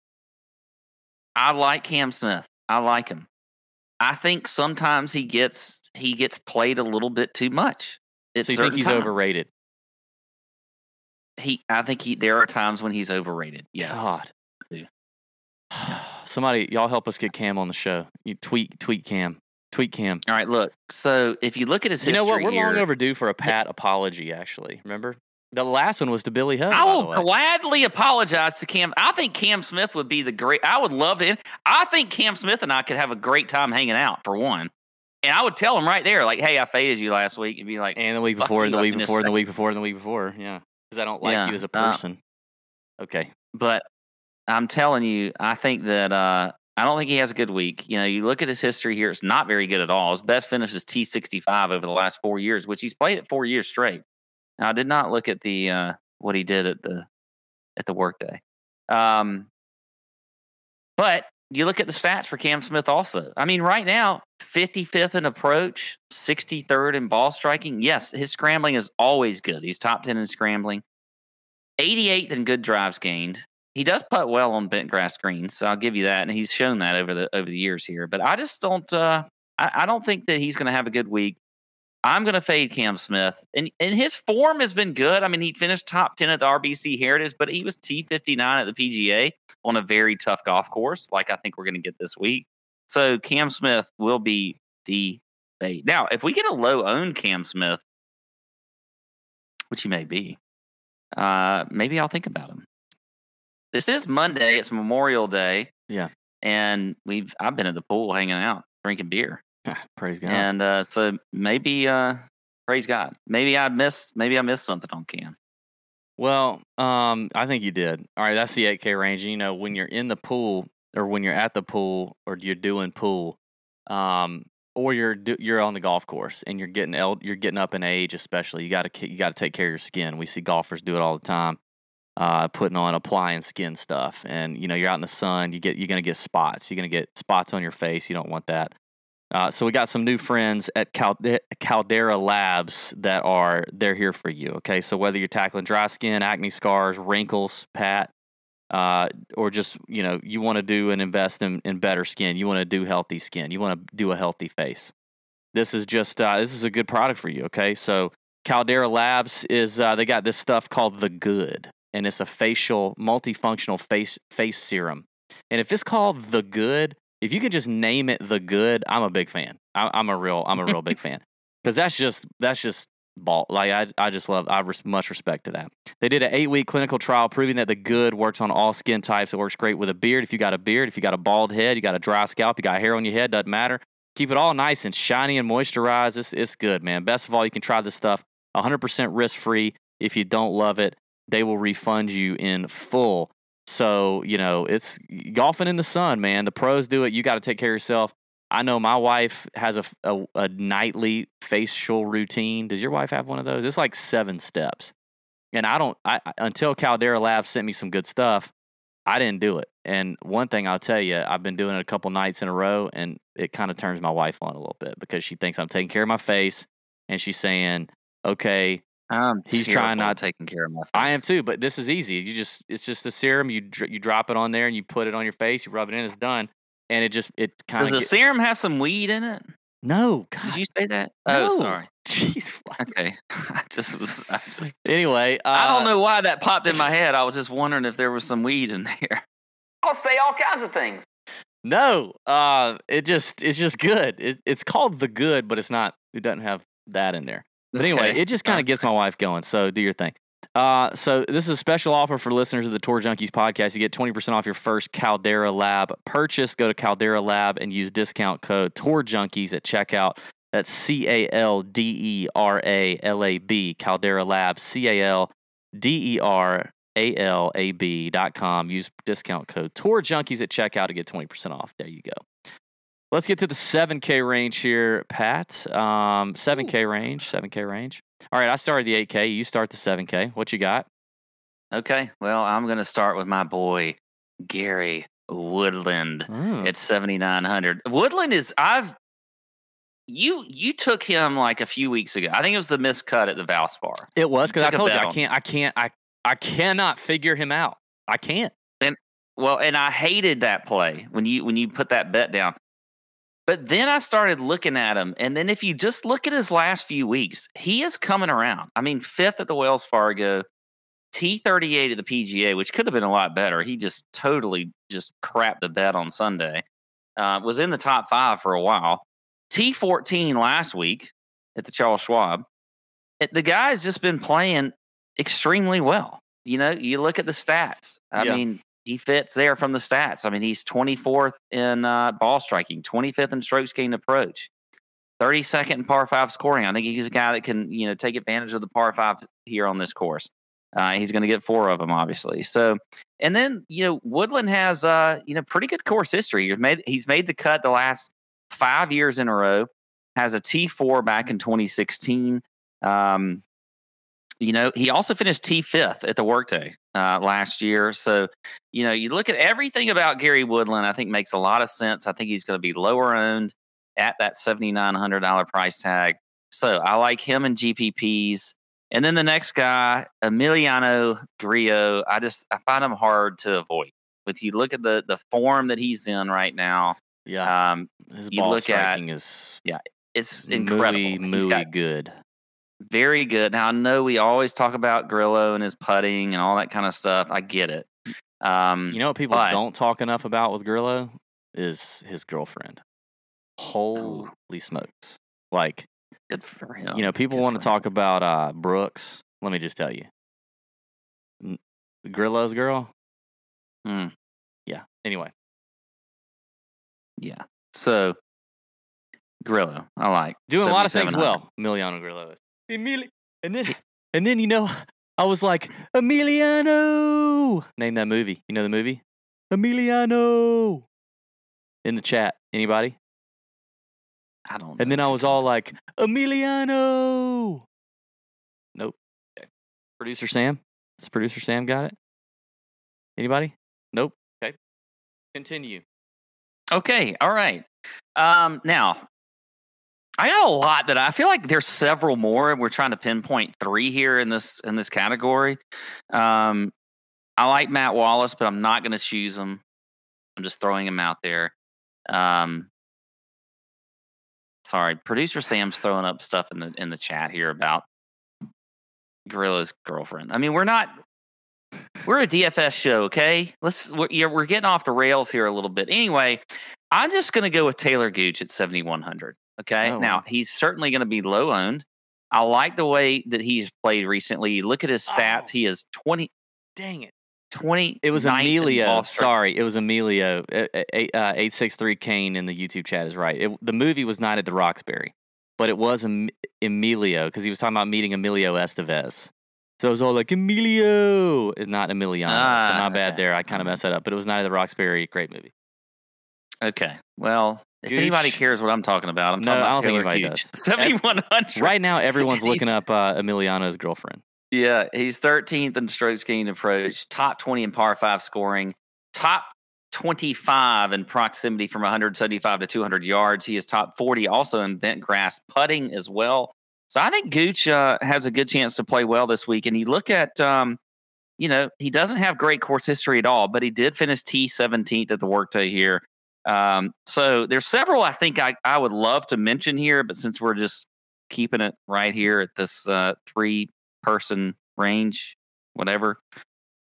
I like Cam Smith. I like him. I think sometimes he gets he gets played a little bit too much. So you think he's times. overrated? He, I think he. There are times when he's overrated. Yes. God. Yes. Somebody, y'all help us get Cam on the show. You tweet tweet Cam, tweet Cam. All right. Look. So if you look at his You know what? We're long overdue for a Pat apology. Actually, remember the last one was to Billy Ho. I will gladly apologize to Cam. I think Cam Smith would be the great. I would love to. I think Cam Smith and I could have a great time hanging out for one. And I would tell him right there, like, "Hey, I faded you last week," and be like, and the week before, and the week before, and the week before, and the week before. Yeah, because I don't like Yeah, you as a uh, person. okay. but I'm telling you, I think that uh, I don't think he has a good week. You know, you look at his history here; it's not very good at all. His best finish is T65 over the last four years, which he's played it four years straight. Now, I did not look at the uh, what he did at the at the workday, um, but you look at the stats for Cam Smith. Also, I mean, right now, 55th in approach, 63rd in ball striking. Yes, his scrambling is always good. He's top 10 in scrambling. 88th in good drives gained. He does putt well on bent grass greens, so I'll give you that, and he's shown that over the over the years here. But I just don't, uh, I, I don't think that he's going to have a good week. I'm going to fade Cam Smith, and and his form has been good. I mean, he finished top ten at the RBC Heritage, but he was T59 at the PGA on a very tough golf course, like I think we're going to get this week. So Cam Smith will be the fade. Now, if we get a low owned Cam Smith, which he may be, uh, maybe I'll think about him. This is Monday. It's Memorial Day. Yeah. And we've I've been at the pool hanging out, drinking beer. Praise God. And uh, so maybe uh praise God. Maybe I missed maybe I missed something on Cam. Well, um, I think you did. All right, that's the 8K range. You know, when you're in the pool or when you're at the pool or you're doing pool, um, or you're do, you're on the golf course and you're getting el- you're getting up in age, especially you got to you got to take care of your skin. We see golfers do it all the time, uh, putting on applying skin stuff, and you know you're out in the sun, you get you're gonna get spots. You're gonna get spots on your face. You don't want that. Uh, so we got some new friends at Calde- Caldera Labs that are they're here for you. Okay, so whether you're tackling dry skin, acne scars, wrinkles, Pat, uh, or just you know you want to do and invest in, in better skin, you want to do healthy skin, you want to do a healthy face. This is just uh, this is a good product for you. Okay, so Caldera Labs is uh, they got this stuff called the Good, and it's a facial multifunctional face face serum. And if it's called the Good, if you could just name it the Good, I'm a big fan. I, I'm a real I'm a real big fan because that's just that's just ball. Like I I just love I res- much respect to that. They did an eight week clinical trial proving that the Good works on all skin types. It works great with a beard. If you got a beard, if you got a bald head, you got a dry scalp, you got hair on your head, doesn't matter. Keep it all nice and shiny and moisturized. It's, it's good, man. Best of all, you can try this stuff 100% risk free. If you don't love it, they will refund you in full. So, you know, it's golfing in the sun, man. The pros do it. You got to take care of yourself. I know my wife has a, a, a nightly facial routine. Does your wife have one of those? It's like seven steps. And I don't, I, until Caldera Labs sent me some good stuff, I didn't do it. And one thing I'll tell you, I've been doing it a couple nights in a row, and it kind of turns my wife on a little bit because she thinks I'm taking care of my face, and she's saying, "Okay, I'm He's trying not- taking care of my face. I am too." But this is easy. You just, it's just a serum. You dr- you drop it on there, and you put it on your face. You rub it in. It's done. And it just, it kind of Does the serum have some weed in it? no. Did you say that? no. Oh, sorry. Jeez. what? Okay. I just was I, just- Anyway, uh, I don't know why that popped in my head. I was just wondering if there was some weed in there. I'll say all kinds of things. No, uh, it just it's just good. It, it's called the good, but it's not. It doesn't have that in there. But anyway, Okay. it just kind of gets my wife going. So do your thing. Uh, so this is a special offer for listeners of the Tour Junkies podcast. You get 20% off your first Caldera Lab purchase. Go to Caldera Lab and use discount code Tour Junkies at checkout. That's C A L D E R A L A B, Caldera Lab, C A L D E R A L A B dot com. Use discount code Tour Junkies at checkout to get 20% off. There you go. Let's get to the 7K range here, Pat. Um, 7K range, 7K range. All right, I started the 8K. You start the 7K. What you got? Okay. Well, I'm going to start with my boy, Gary Woodland Mm. at 7,900. Woodland is, I've, you you took him like a few weeks ago. I think it was the missed cut at the Valspar. It was because I told you I can't, I can't, I, I cannot figure him out. I can't. And well, and I hated that play when you when you put that bet down. But then I started looking at him, and then if you just look at his last few weeks, he is coming around. I mean, fifth at the Wells Fargo, T thirty eight at the PGA, which could have been a lot better. He just totally just crapped the bet on Sunday. Uh, was in the top five for a while. T fourteen last week at the Charles Schwab. It, the guy's just been playing extremely well. You know, you look at the stats. I Yeah. mean, he fits there from the stats. I mean, he's 24th in uh, ball striking, 25th in strokes gained approach, 32nd in par five scoring. I think he's a guy that can, you know, take advantage of the par five here on this course. Uh, he's going to get four of them, obviously. So, and then you know, Woodland has, uh, you know, pretty good course history. He's made he's made the cut the last five years in a row. Has a T four back in 2016. Um, you know, he also finished T fifth at the Workday uh, last year. So, you know, you look at everything about Gary Woodland. I think makes a lot of sense. I think he's going to be lower owned at that seventy nine hundred dollar price tag. So I like him in GPPs. And then the next guy, Emiliano Grillo, I just I find him hard to avoid. With you look at the the form that he's in right now, Yeah, um, his you ball look at striking is yeah, it's He's got good. Very good. Now I know we always talk about Grillo and his putting and all that kind of stuff. I get it. Um, You know what people but- don't talk enough about with Grillo is his girlfriend. Oh. Holy smokes! Like good for him. you know, people Good want to him. talk about uh, Brooks. Let me just tell you, Grillo's girl. Hmm. Yeah. Anyway, Yeah. So Grillo, I like doing a lot of things well. Emiliano Grillo is. Emili- and then and then you know, I was like Emiliano. Name that movie. You know the movie? Emiliano. In the chat, anybody? I don't. And then I was all like, Emiliano. Nope. Okay. Producer Sam? Does producer Sam got it? Anybody? Nope. Okay. Continue. Okay, all right. Um, now, I got a lot that I feel like there's several more, and we're trying to pinpoint three here in this in this category. Um, I like Matt Wallace, but I'm not going to choose him. I'm just throwing him out there. Um, sorry, producer Sam's throwing up stuff in the in the chat here about Gorilla's girlfriend. I mean, we're not we're a DFS show, okay? Let's we're, yeah, we're getting off the rails here a little bit. Anyway, I'm just going to go with Taylor Gooch at 7100. Okay, Oh, now wow. he's certainly going to be low owned. I like the way that he's played recently. Look at his stats; Oh. he is 20, Dang it. 20 It was Emilio. Sorry, it was Emilio. Uh, uh, uh, 863 Kane in the YouTube chat is right. It, the movie was not at the Roxbury, but it was em- Emilio because he was talking about meeting Emilio Estevez. So it was all like Emilio, not Emiliano. so Ah, not bad okay. there. I kind of Mhm. messed that up, but it was not at the Roxbury. Great movie. Okay, well, if anybody cares what I'm talking about, I'm No, talking I about don't think anybody Gooch. does. 7100. Right now, everyone's looking up uh, Emiliano's girlfriend. Yeah, he's 13th in strokes gained approach, top 20 in par five scoring, top 25 in proximity from 175 to 200 yards. He is top 40 also in bent grass putting as well. So I think Gooch uh, has a good chance to play well this week. And you look at, um, you know, he doesn't have great course history at all, but he did finish T17th at the workday here. Um, so there's several I think I, I would love to mention here, but since we're just keeping it right here at this uh, three person range, whatever.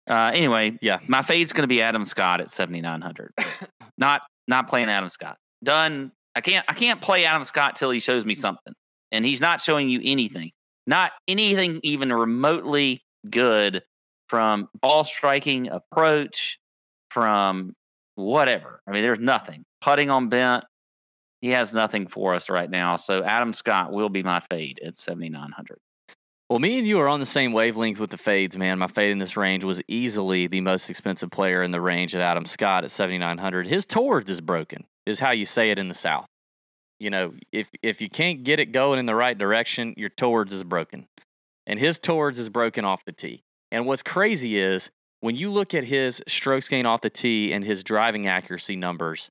Uh, anyway, Yeah. my fade's going to be Adam Scott at 7900. not not playing Adam Scott. Done. I can't I can't play Adam Scott till he shows me something, and he's not showing you anything. Not anything even remotely good from ball striking, approach, from whatever. I mean, there's nothing. Putting on bent, he has nothing for us right now. So Adam Scott will be my fade at 7,900. Well, me and you are on the same wavelength with the fades, man. My fade in this range was easily the most expensive player in the range at Adam Scott at 7,900. His towards is broken, is how you say it in the South. You know, if if you can't get it going in the right direction, your towards is broken. And his towards is broken off the tee. And what's crazy is when you look at his strokes gain off the tee and his driving accuracy numbers,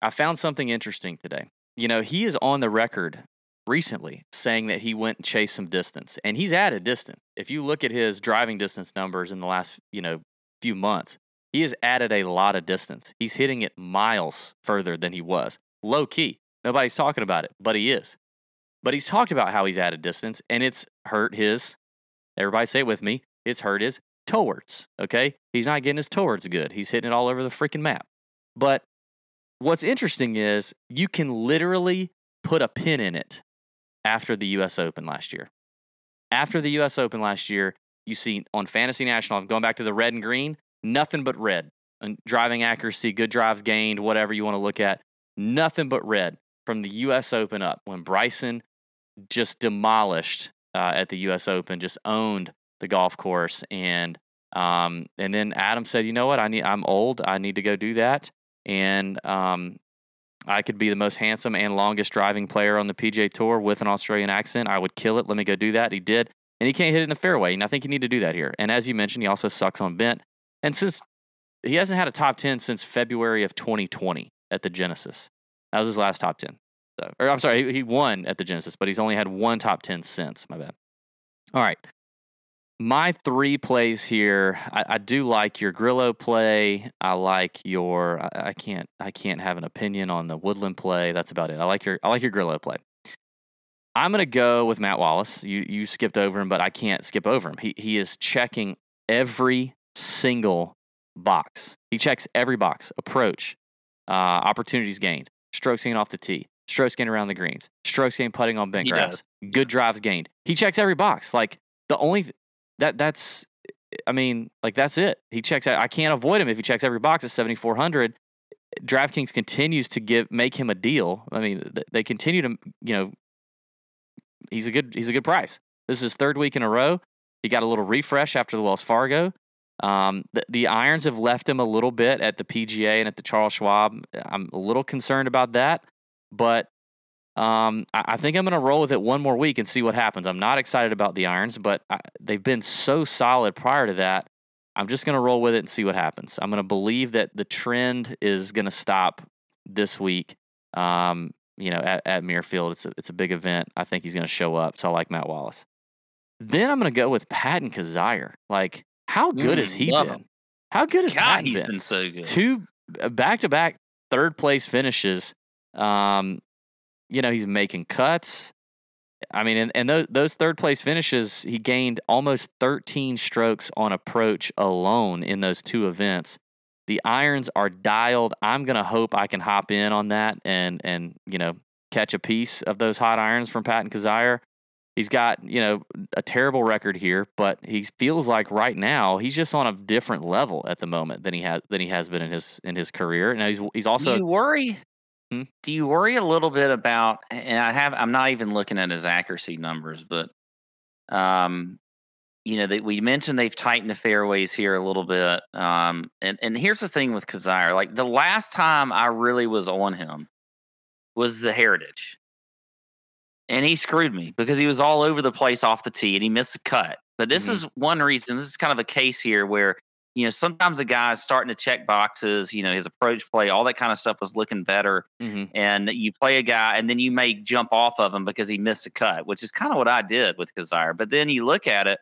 I found something interesting today. You know, he is on the record recently saying that he went and chased some distance, and he's added distance. If you look at his driving distance numbers in the last, you know, few months, he has added a lot of distance. He's hitting it miles further than he was. Low key. Nobody's talking about it, but he is. But he's talked about how he's added distance, and it's hurt his, everybody say it with me, it's hurt his towards. Okay. He's not getting his towards good. He's hitting it all over the freaking map. But what's interesting is you can literally put a pin in it after the US Open last year. After the US Open last year, you see on Fantasy National, I'm going back to the red and green, nothing but red. And driving accuracy, good drives gained, whatever you want to look at, nothing but red from the US Open up when Bryson just demolished uh, at the US Open, just owned the golf course and um, and then Adam said, "You know what? I need. I'm old. I need to go do that." And um, I could be the most handsome and longest driving player on the PGA Tour with an Australian accent. I would kill it. Let me go do that. He did, and he can't hit it in the fairway. And I think you need to do that here. And as you mentioned, he also sucks on bent. And since he hasn't had a top ten since February of 2020 at the Genesis, that was his last top ten. So, or I'm sorry, he, he won at the Genesis, but he's only had one top ten since. My bad. All right my three plays here, I, I, do like your Grillo play. I like your. I, I, can't. I can't have an opinion on the Woodland play. That's about it. I like your. I like your Grillo play. I'm gonna go with Matt Wallace. You you skipped over him, but I can't skip over him. He he is checking every single box. He checks every box. Approach, uh, opportunities gained, strokes gained off the tee, strokes gained around the greens, strokes gained putting on bent grass, good drives gained. He checks every box. Like the only that that's I mean, like that's it. He checks out. I can't avoid him if he checks every box at 7400. DraftKings continues to give make him a deal. I mean, they continue to, you know, he's a good he's a good price. This is his third week in a row. He got a little refresh after the Wells Fargo. Um, the, the irons have left him a little bit at the PGA and at the Charles Schwab. I'm a little concerned about that, but um, I, I, think I'm going to roll with it one more week and see what happens. I'm not excited about the irons, but I, they've been so solid prior to that. I'm just going to roll with it and see what happens. I'm going to believe that the trend is going to stop this week. Um, you know, at, at Muirfield, it's a, it's a big event. I think he's going to show up. So I like Matt Wallace. Then I'm going to go with Patton Kizzire. Like, how good mm, has he been? Him. How good has God, Patton he's been? been so good. Two back to back third place finishes. Um, you know, he's making cuts. I mean, and, and those, those third place finishes, he gained almost 13 strokes on approach alone in those two events. The irons are dialed. I'm going to hope I can hop in on that and, and, you know, catch a piece of those hot irons from Patton Kizzire. He's got, you know, a terrible record here, but he feels like right now he's just on a different level at the moment than he has than he has been in his in his career. Now he's he's also you worry Hmm? Do you worry a little bit about? And I have. I'm not even looking at his accuracy numbers, but um, you know, that we mentioned they've tightened the fairways here a little bit. Um, and and here's the thing with Kizzire. Like the last time I really was on him was the Heritage, and he screwed me because he was all over the place off the tee and he missed a cut. But this mm-hmm. is one reason. This is kind of a case here where you know, sometimes the guy's starting to check boxes, you know, his approach play, all that kind of stuff was looking better. Mm-hmm. And you play a guy and then you may jump off of him because he missed a cut, which is kind of what I did with Kizzire. But then you look at it,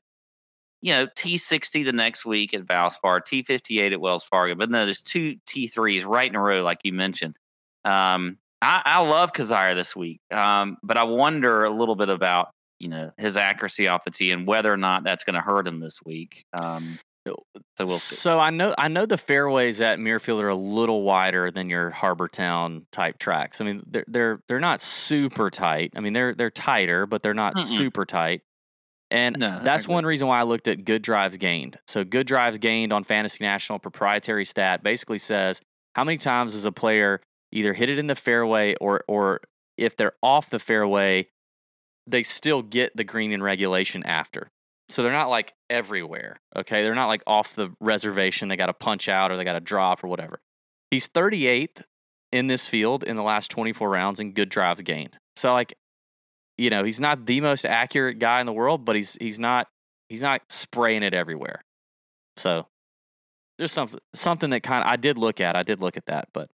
you know, T60 the next week at Valspar, T58 at Wells Fargo. But no, there's two T3s right in a row, like you mentioned. Um, I, I love Kizzire this week, um, but I wonder a little bit about, you know, his accuracy off the tee and whether or not that's going to hurt him this week. Um, so we'll see. So I know I know the fairways at Muirfield are a little wider than your Harbour Town type tracks. I mean they're they're they're not super tight. I mean they're they're tighter, but they're not Mm-mm. super tight. And No, that's one reason why I looked at good drives gained. So good drives gained on Fantasy National proprietary stat basically says how many times does a player either hit it in the fairway or or if they're off the fairway, they still get the green in regulation after. So they're not like everywhere. Okay. They're not like off the reservation. They got to punch out or they got to drop or whatever. He's 38th in this field in the last 24 rounds in good drives gained. So like, you know, he's not the most accurate guy in the world, but he's he's not he's not spraying it everywhere. So there's something something that kind of I did look at. I did look at that, but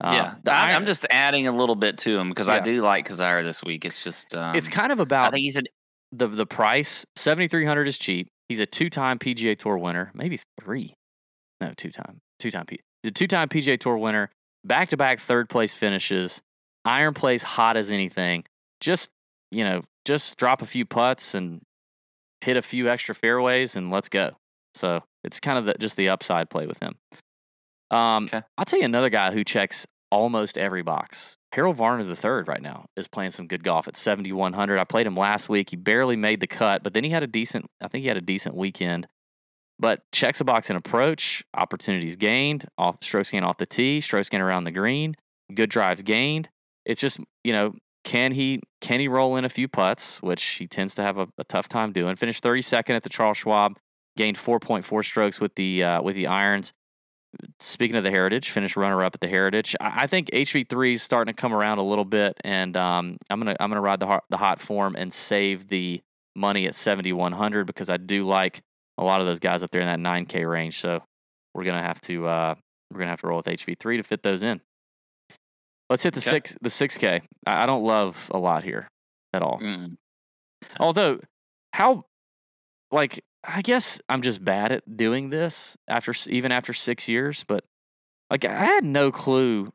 um, yeah, I, I'm just adding a little bit to him because I do like Kizzire this week. It's just um, it's kind of about. I think he's an the the price. Seventy three hundred is cheap. He's a two time PGA Tour winner, maybe three. No, two time, two time P. The two time PGA Tour winner, back to back third place finishes. Iron plays hot as anything. Just you know, just drop a few putts and hit a few extra fairways and let's go. So it's kind of the, just the upside play with him. Um, Okay. I'll tell you another guy who checks almost every box. Harold Varner III right now is playing some good golf at 7100. I played him last week. He barely made the cut, but then he had a decent. I think he had a decent weekend. But checks a box in approach, opportunities gained, off strokes gained off the tee, strokes gained around the green, good drives gained. It's just you know can he can he roll in a few putts, which he tends to have a, a tough time doing. Finished 32nd at the Charles Schwab, gained 4.4 strokes with the uh, with the irons. Speaking of the Heritage, finished runner up at the Heritage. I, I think HV3 is starting to come around a little bit, and um, I'm gonna I'm gonna ride the hot, the hot form and save the money at 7100 because I do like a lot of those guys up there in that 9K range. So we're gonna have to uh, we're gonna have to roll with HV3 to fit those in. Let's hit the Okay. six the 6K. I, I don't love a lot here at all. mm, Although, how, like, I guess I'm just bad at doing this after even after six years. But like, I had no clue.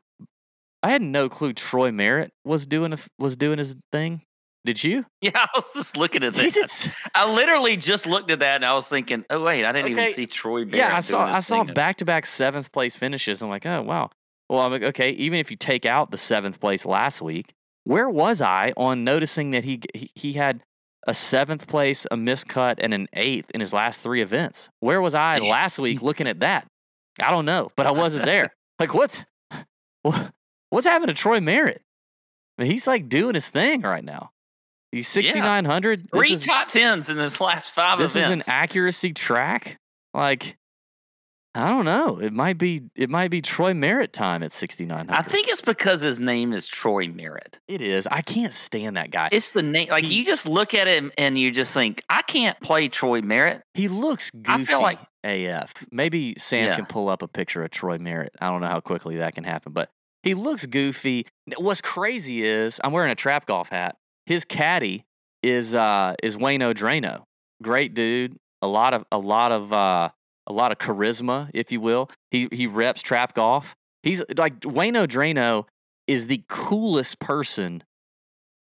I had no clue Troy Merritt was doing a, was doing his thing. Did you? yeah. I was just looking at He's that. at s- I literally just looked at that and I was thinking, oh wait, I didn't Okay. even see Troy. Barrett yeah, I saw I saw back to back seventh place finishes. I'm like, oh wow. Well, I'm like, okay. Even if you take out the seventh place last week, where was I on noticing that he he, he had a seventh place, a miscut, and an eighth in his last three events? Where was I last week looking at that? I don't know, but I wasn't there. Like what's what, what's happened to Troy Merritt? I mean, he's like doing his thing right now. He's Yeah. 6900. Three is, top tens in this last five this events. is an accuracy track. Like, I don't know. It might be it might be Troy Merritt time at 6900. I think it's because his name is Troy Merritt. it is. I can't stand that guy. It's the name. Like He- you just look at him and you just think, I can't play Troy Merritt. he looks goofy. I feel like- AF. Maybe Sam Yeah. can pull up a picture of Troy Merritt. I don't know how quickly that can happen, but he looks goofy. What's crazy is I'm wearing a trap golf hat. His caddy is uh is Wayne O'Drano. Great dude. A lot of a lot of uh a lot of charisma, if you will. He he reps trap golf. He's like Wayne O'Drano is the coolest person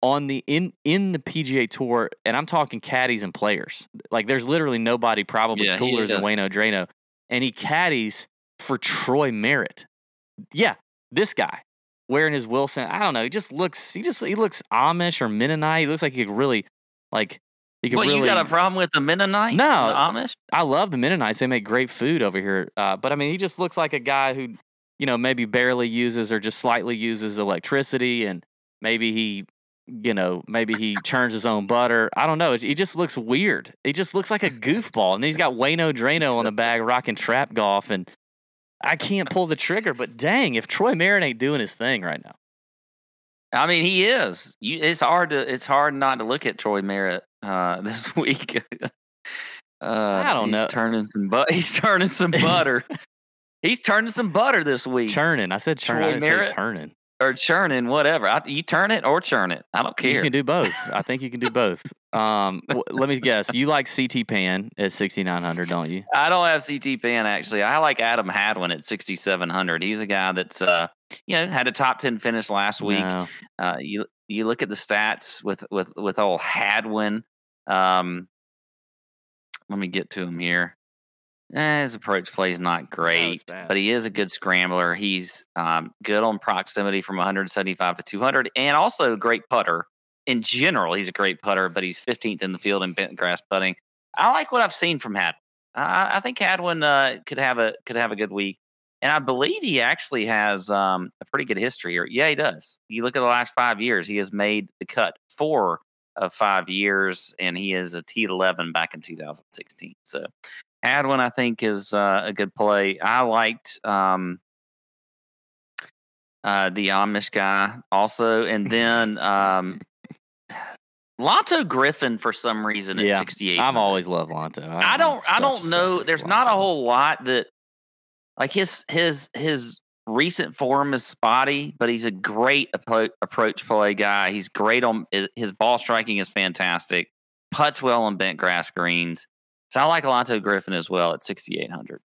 on the in in the PGA Tour, and I'm talking caddies and players. Like there's literally nobody probably Yeah, cooler than is. Wayne O'Drano, and he caddies for Troy Merritt. Yeah, this guy wearing his Wilson. I don't know. He just looks. He just he looks Amish or Mennonite. He looks like he could really like. What really. you got a problem with the Mennonites? No. the Amish. I love the Mennonites. They make great food over here. Uh, but I mean, he just looks like a guy who, you know, maybe barely uses or just slightly uses electricity, and maybe he, you know, maybe he churns his own butter. I don't know. He just looks weird. He just looks like a goofball. And he's got Wayne O'Drano on the bag rocking trap golf, and I can't pull the trigger. But dang, if Troy Merritt ain't doing his thing right now. I mean, he is. You, it's hard to. It's hard not to look at Troy Merritt uh, this week. uh, I don't he's know. Turning some but. He's turning some butter. he's turning some butter this week. Churning. I said churning. I say turning. or churning, whatever. I, you turn it or churn it. I don't care. You can do both. I think you can do both. Um, w- let me guess. You like CT Pan at 6900, don't you? I don't have CT Pan actually. I like Adam Hadwin at 6700. He's a guy that's uh you know had a top 10 finish last week. No. Uh you you look at the stats with with with old Hadwin. Um let me get to him here. Eh, his approach play is not great, but he is a good scrambler. He's um, good on proximity from 175 to 200, and also a great putter in general, he's a great putter, but he's 15th in the field in bent grass putting. I like what I've seen from Hadwin. I, I think Hadwin uh, could have a could have a good week, and I believe he actually has um, a pretty good history here. Yeah, he does. You look at the last five years; he has made the cut four of five years, and he is a T11 back in 2016. So Hadwin, I think, is uh, a good play. I liked um, uh, the Amish guy also, and then um, Lanto Griffin for some reason at Yeah, 68. I've always loved Lanto. I don't. I don't know. There's for not a whole lot that, like his his his recent form is spotty, but he's a great appro- approach play guy. He's great on his- ball striking is fantastic. Puts well on bent grass greens. So I like Alonto Griffin as well at 6,800.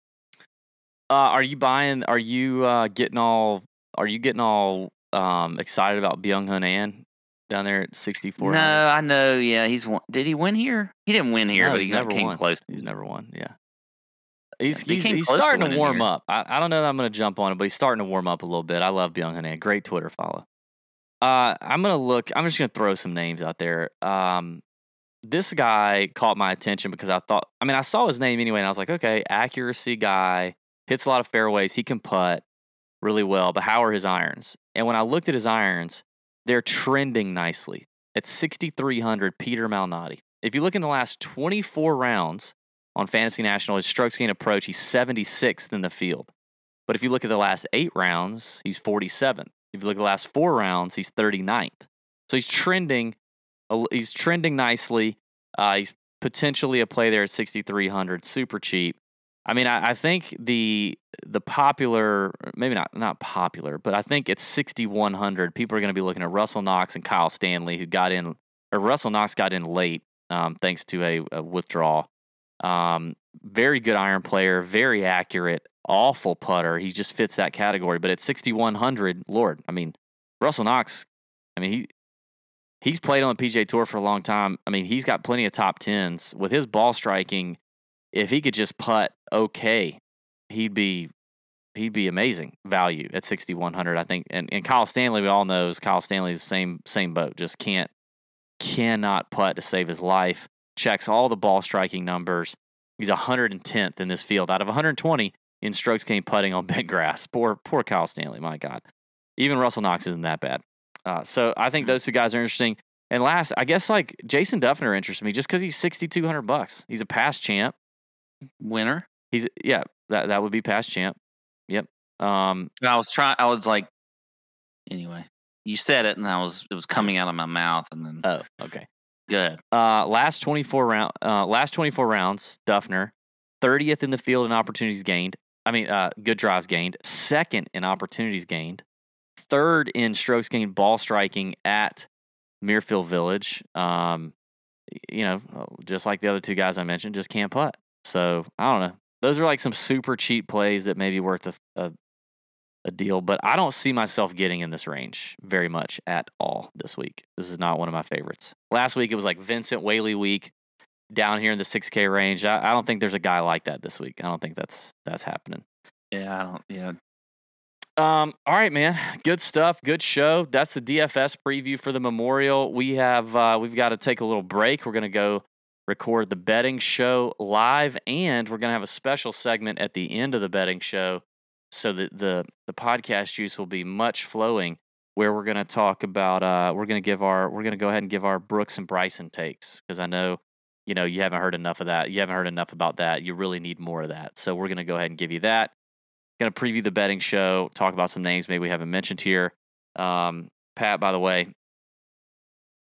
Uh, are you buying? Are you uh, getting all? Are you getting all um, excited about Byeong Hun An down there at sixty four? No, I know. Yeah, he's won. Did he win here? He didn't win here, No, but he's he never came won. close. He's never won. Yeah. He's he's, he's close to starting to warm up. I, I don't know that I'm going to jump on it, but he's starting to warm up a little bit. I love Byeong An. Great Twitter follow. Uh, I'm going to look. I'm just going to throw some names out there. Um, this guy caught my attention because I thought. I mean, I saw his name anyway, and I was like, okay, accuracy guy hits a lot of fairways. He can putt really well, but how are his irons? And when I looked at his irons, they're trending nicely. At 6,300, Peter Malnati. If you look in the last 24 rounds on Fantasy National, his strokes gain approach, he's 76th in the field. But if you look at the last eight rounds, he's 47th. If you look at the last four rounds, he's 39th. So he's trending. He's trending nicely. Uh, he's potentially a play there at 6,300, super cheap. I mean, I, I think the the popular, maybe not not popular, but I think it's 6,100. People are going to be looking at Russell Knox and Kyle Stanley, who got in, or Russell Knox got in late um, thanks to a, a withdrawal. Um, very good iron player, very accurate, awful putter. He just fits that category. But at 6,100, Lord, I mean, Russell Knox, I mean, he he's played on the PJ Tour for a long time. I mean, he's got plenty of top tens with his ball striking. If he could just putt okay, he'd be he'd be amazing value at 6100 I think. And and Kyle Stanley we all knows Kyle Stanley's the same same boat. Just can't cannot putt to save his life. Checks all the ball striking numbers. He's 110th in this field out of 120 in strokes gained putting on bent grass. Poor poor Kyle Stanley, my god. Even Russell Knox isn't that bad. Uh, so I think those two guys are interesting. And last, I guess like Jason Dufner interests me just because he's 6,200 bucks. He's a past champ. Winner. He's yeah, that that would be past champ. Yep. Um, I was trying. I was like, anyway, you said it, and I was it was coming out of my mouth, and then oh, okay. Good. Uh, last 24 round, uh, last 24 rounds, Dufner, 30th in the field in opportunities gained. I mean, uh, good drives gained. Second in opportunities gained. Third in strokes gained ball striking at Muirfield Village. Um, you know, uh, just like the other two guys I mentioned, just can't putt. So I don't know. Those are like some super cheap plays that may be worth a, a a deal, but I don't see myself getting in this range very much at all this week. This is not one of my favorites. Last week it was like Vincent Whaley week down here in the 6K range. I, I don't think there's a guy like that this week. I don't think that's that's happening. Yeah, I don't. Yeah, Um, all right, man. Good stuff. Good show. That's the DFS preview for the Memorial. We have uh, we've got to take a little break. We're gonna go record the betting show live, and we're gonna have a special segment at the end of the betting show, so that the the podcast juice will be much flowing. Where we're gonna talk about uh, we're gonna give our we're gonna go ahead and give our Brooks and Bryson takes because I know you know you haven't heard enough of that. You haven't heard enough about that. You really need more of that. So we're gonna go ahead and give you that going to preview the betting show, talk about some names maybe we haven't mentioned here. Um, Pat, by the way,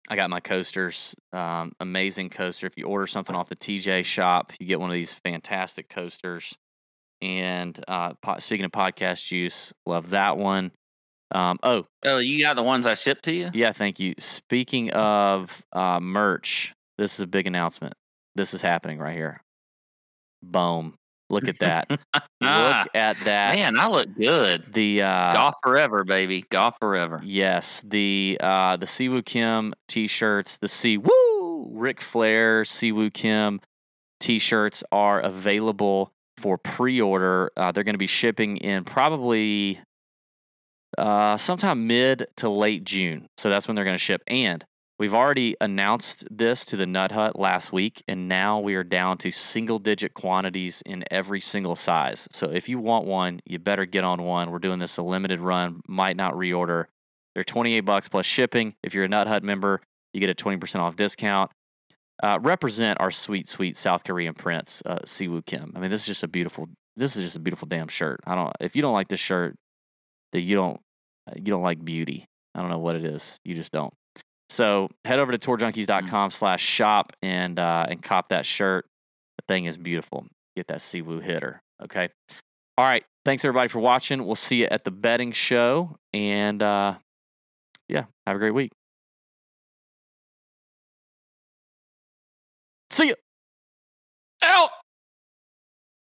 I got my coasters. Um, amazing coaster. If you order something off the TJ shop, you get one of these fantastic coasters. And uh, po- speaking of podcast juice, love that one. Um, oh, Oh, you got the ones I shipped to you? yeah, thank you. Speaking of uh, merch, this is a big announcement. This is happening right here. Boom. Look at that. Ah, Look at that. Man, I look good. The uh, Golf forever, baby. Golf forever. Yes, the uh the Siwoo Kim t-shirts, the Si Woo Ric Flair Siwoo Kim t-shirts are available for pre-order. Uh, they're going to be shipping in probably uh sometime mid to late June. So that's when they're going to ship and We've already announced this to the Nut Hut last week, and now we are down to single digit quantities in every single size. So if you want one, you better get on one. We're doing this a limited run, might not reorder. They're 28 bucks plus shipping. If you're a Nut Hut member, you get a 20% off discount. Uh, represent our sweet, sweet South Korean prince, uh, Siwoo Kim. I mean, this is just a beautiful. This is just a beautiful damn shirt. I don't. If you don't like this shirt, that you don't. You don't like beauty. I don't know what it is. You just don't. So head over to tourjunkies.com slash shop and uh, and cop that shirt. The thing is beautiful. Get that Siwoo hitter. Okay. All right. Thanks everybody for watching. We'll see you at the betting show. And uh, yeah, have a great week. See you. Out.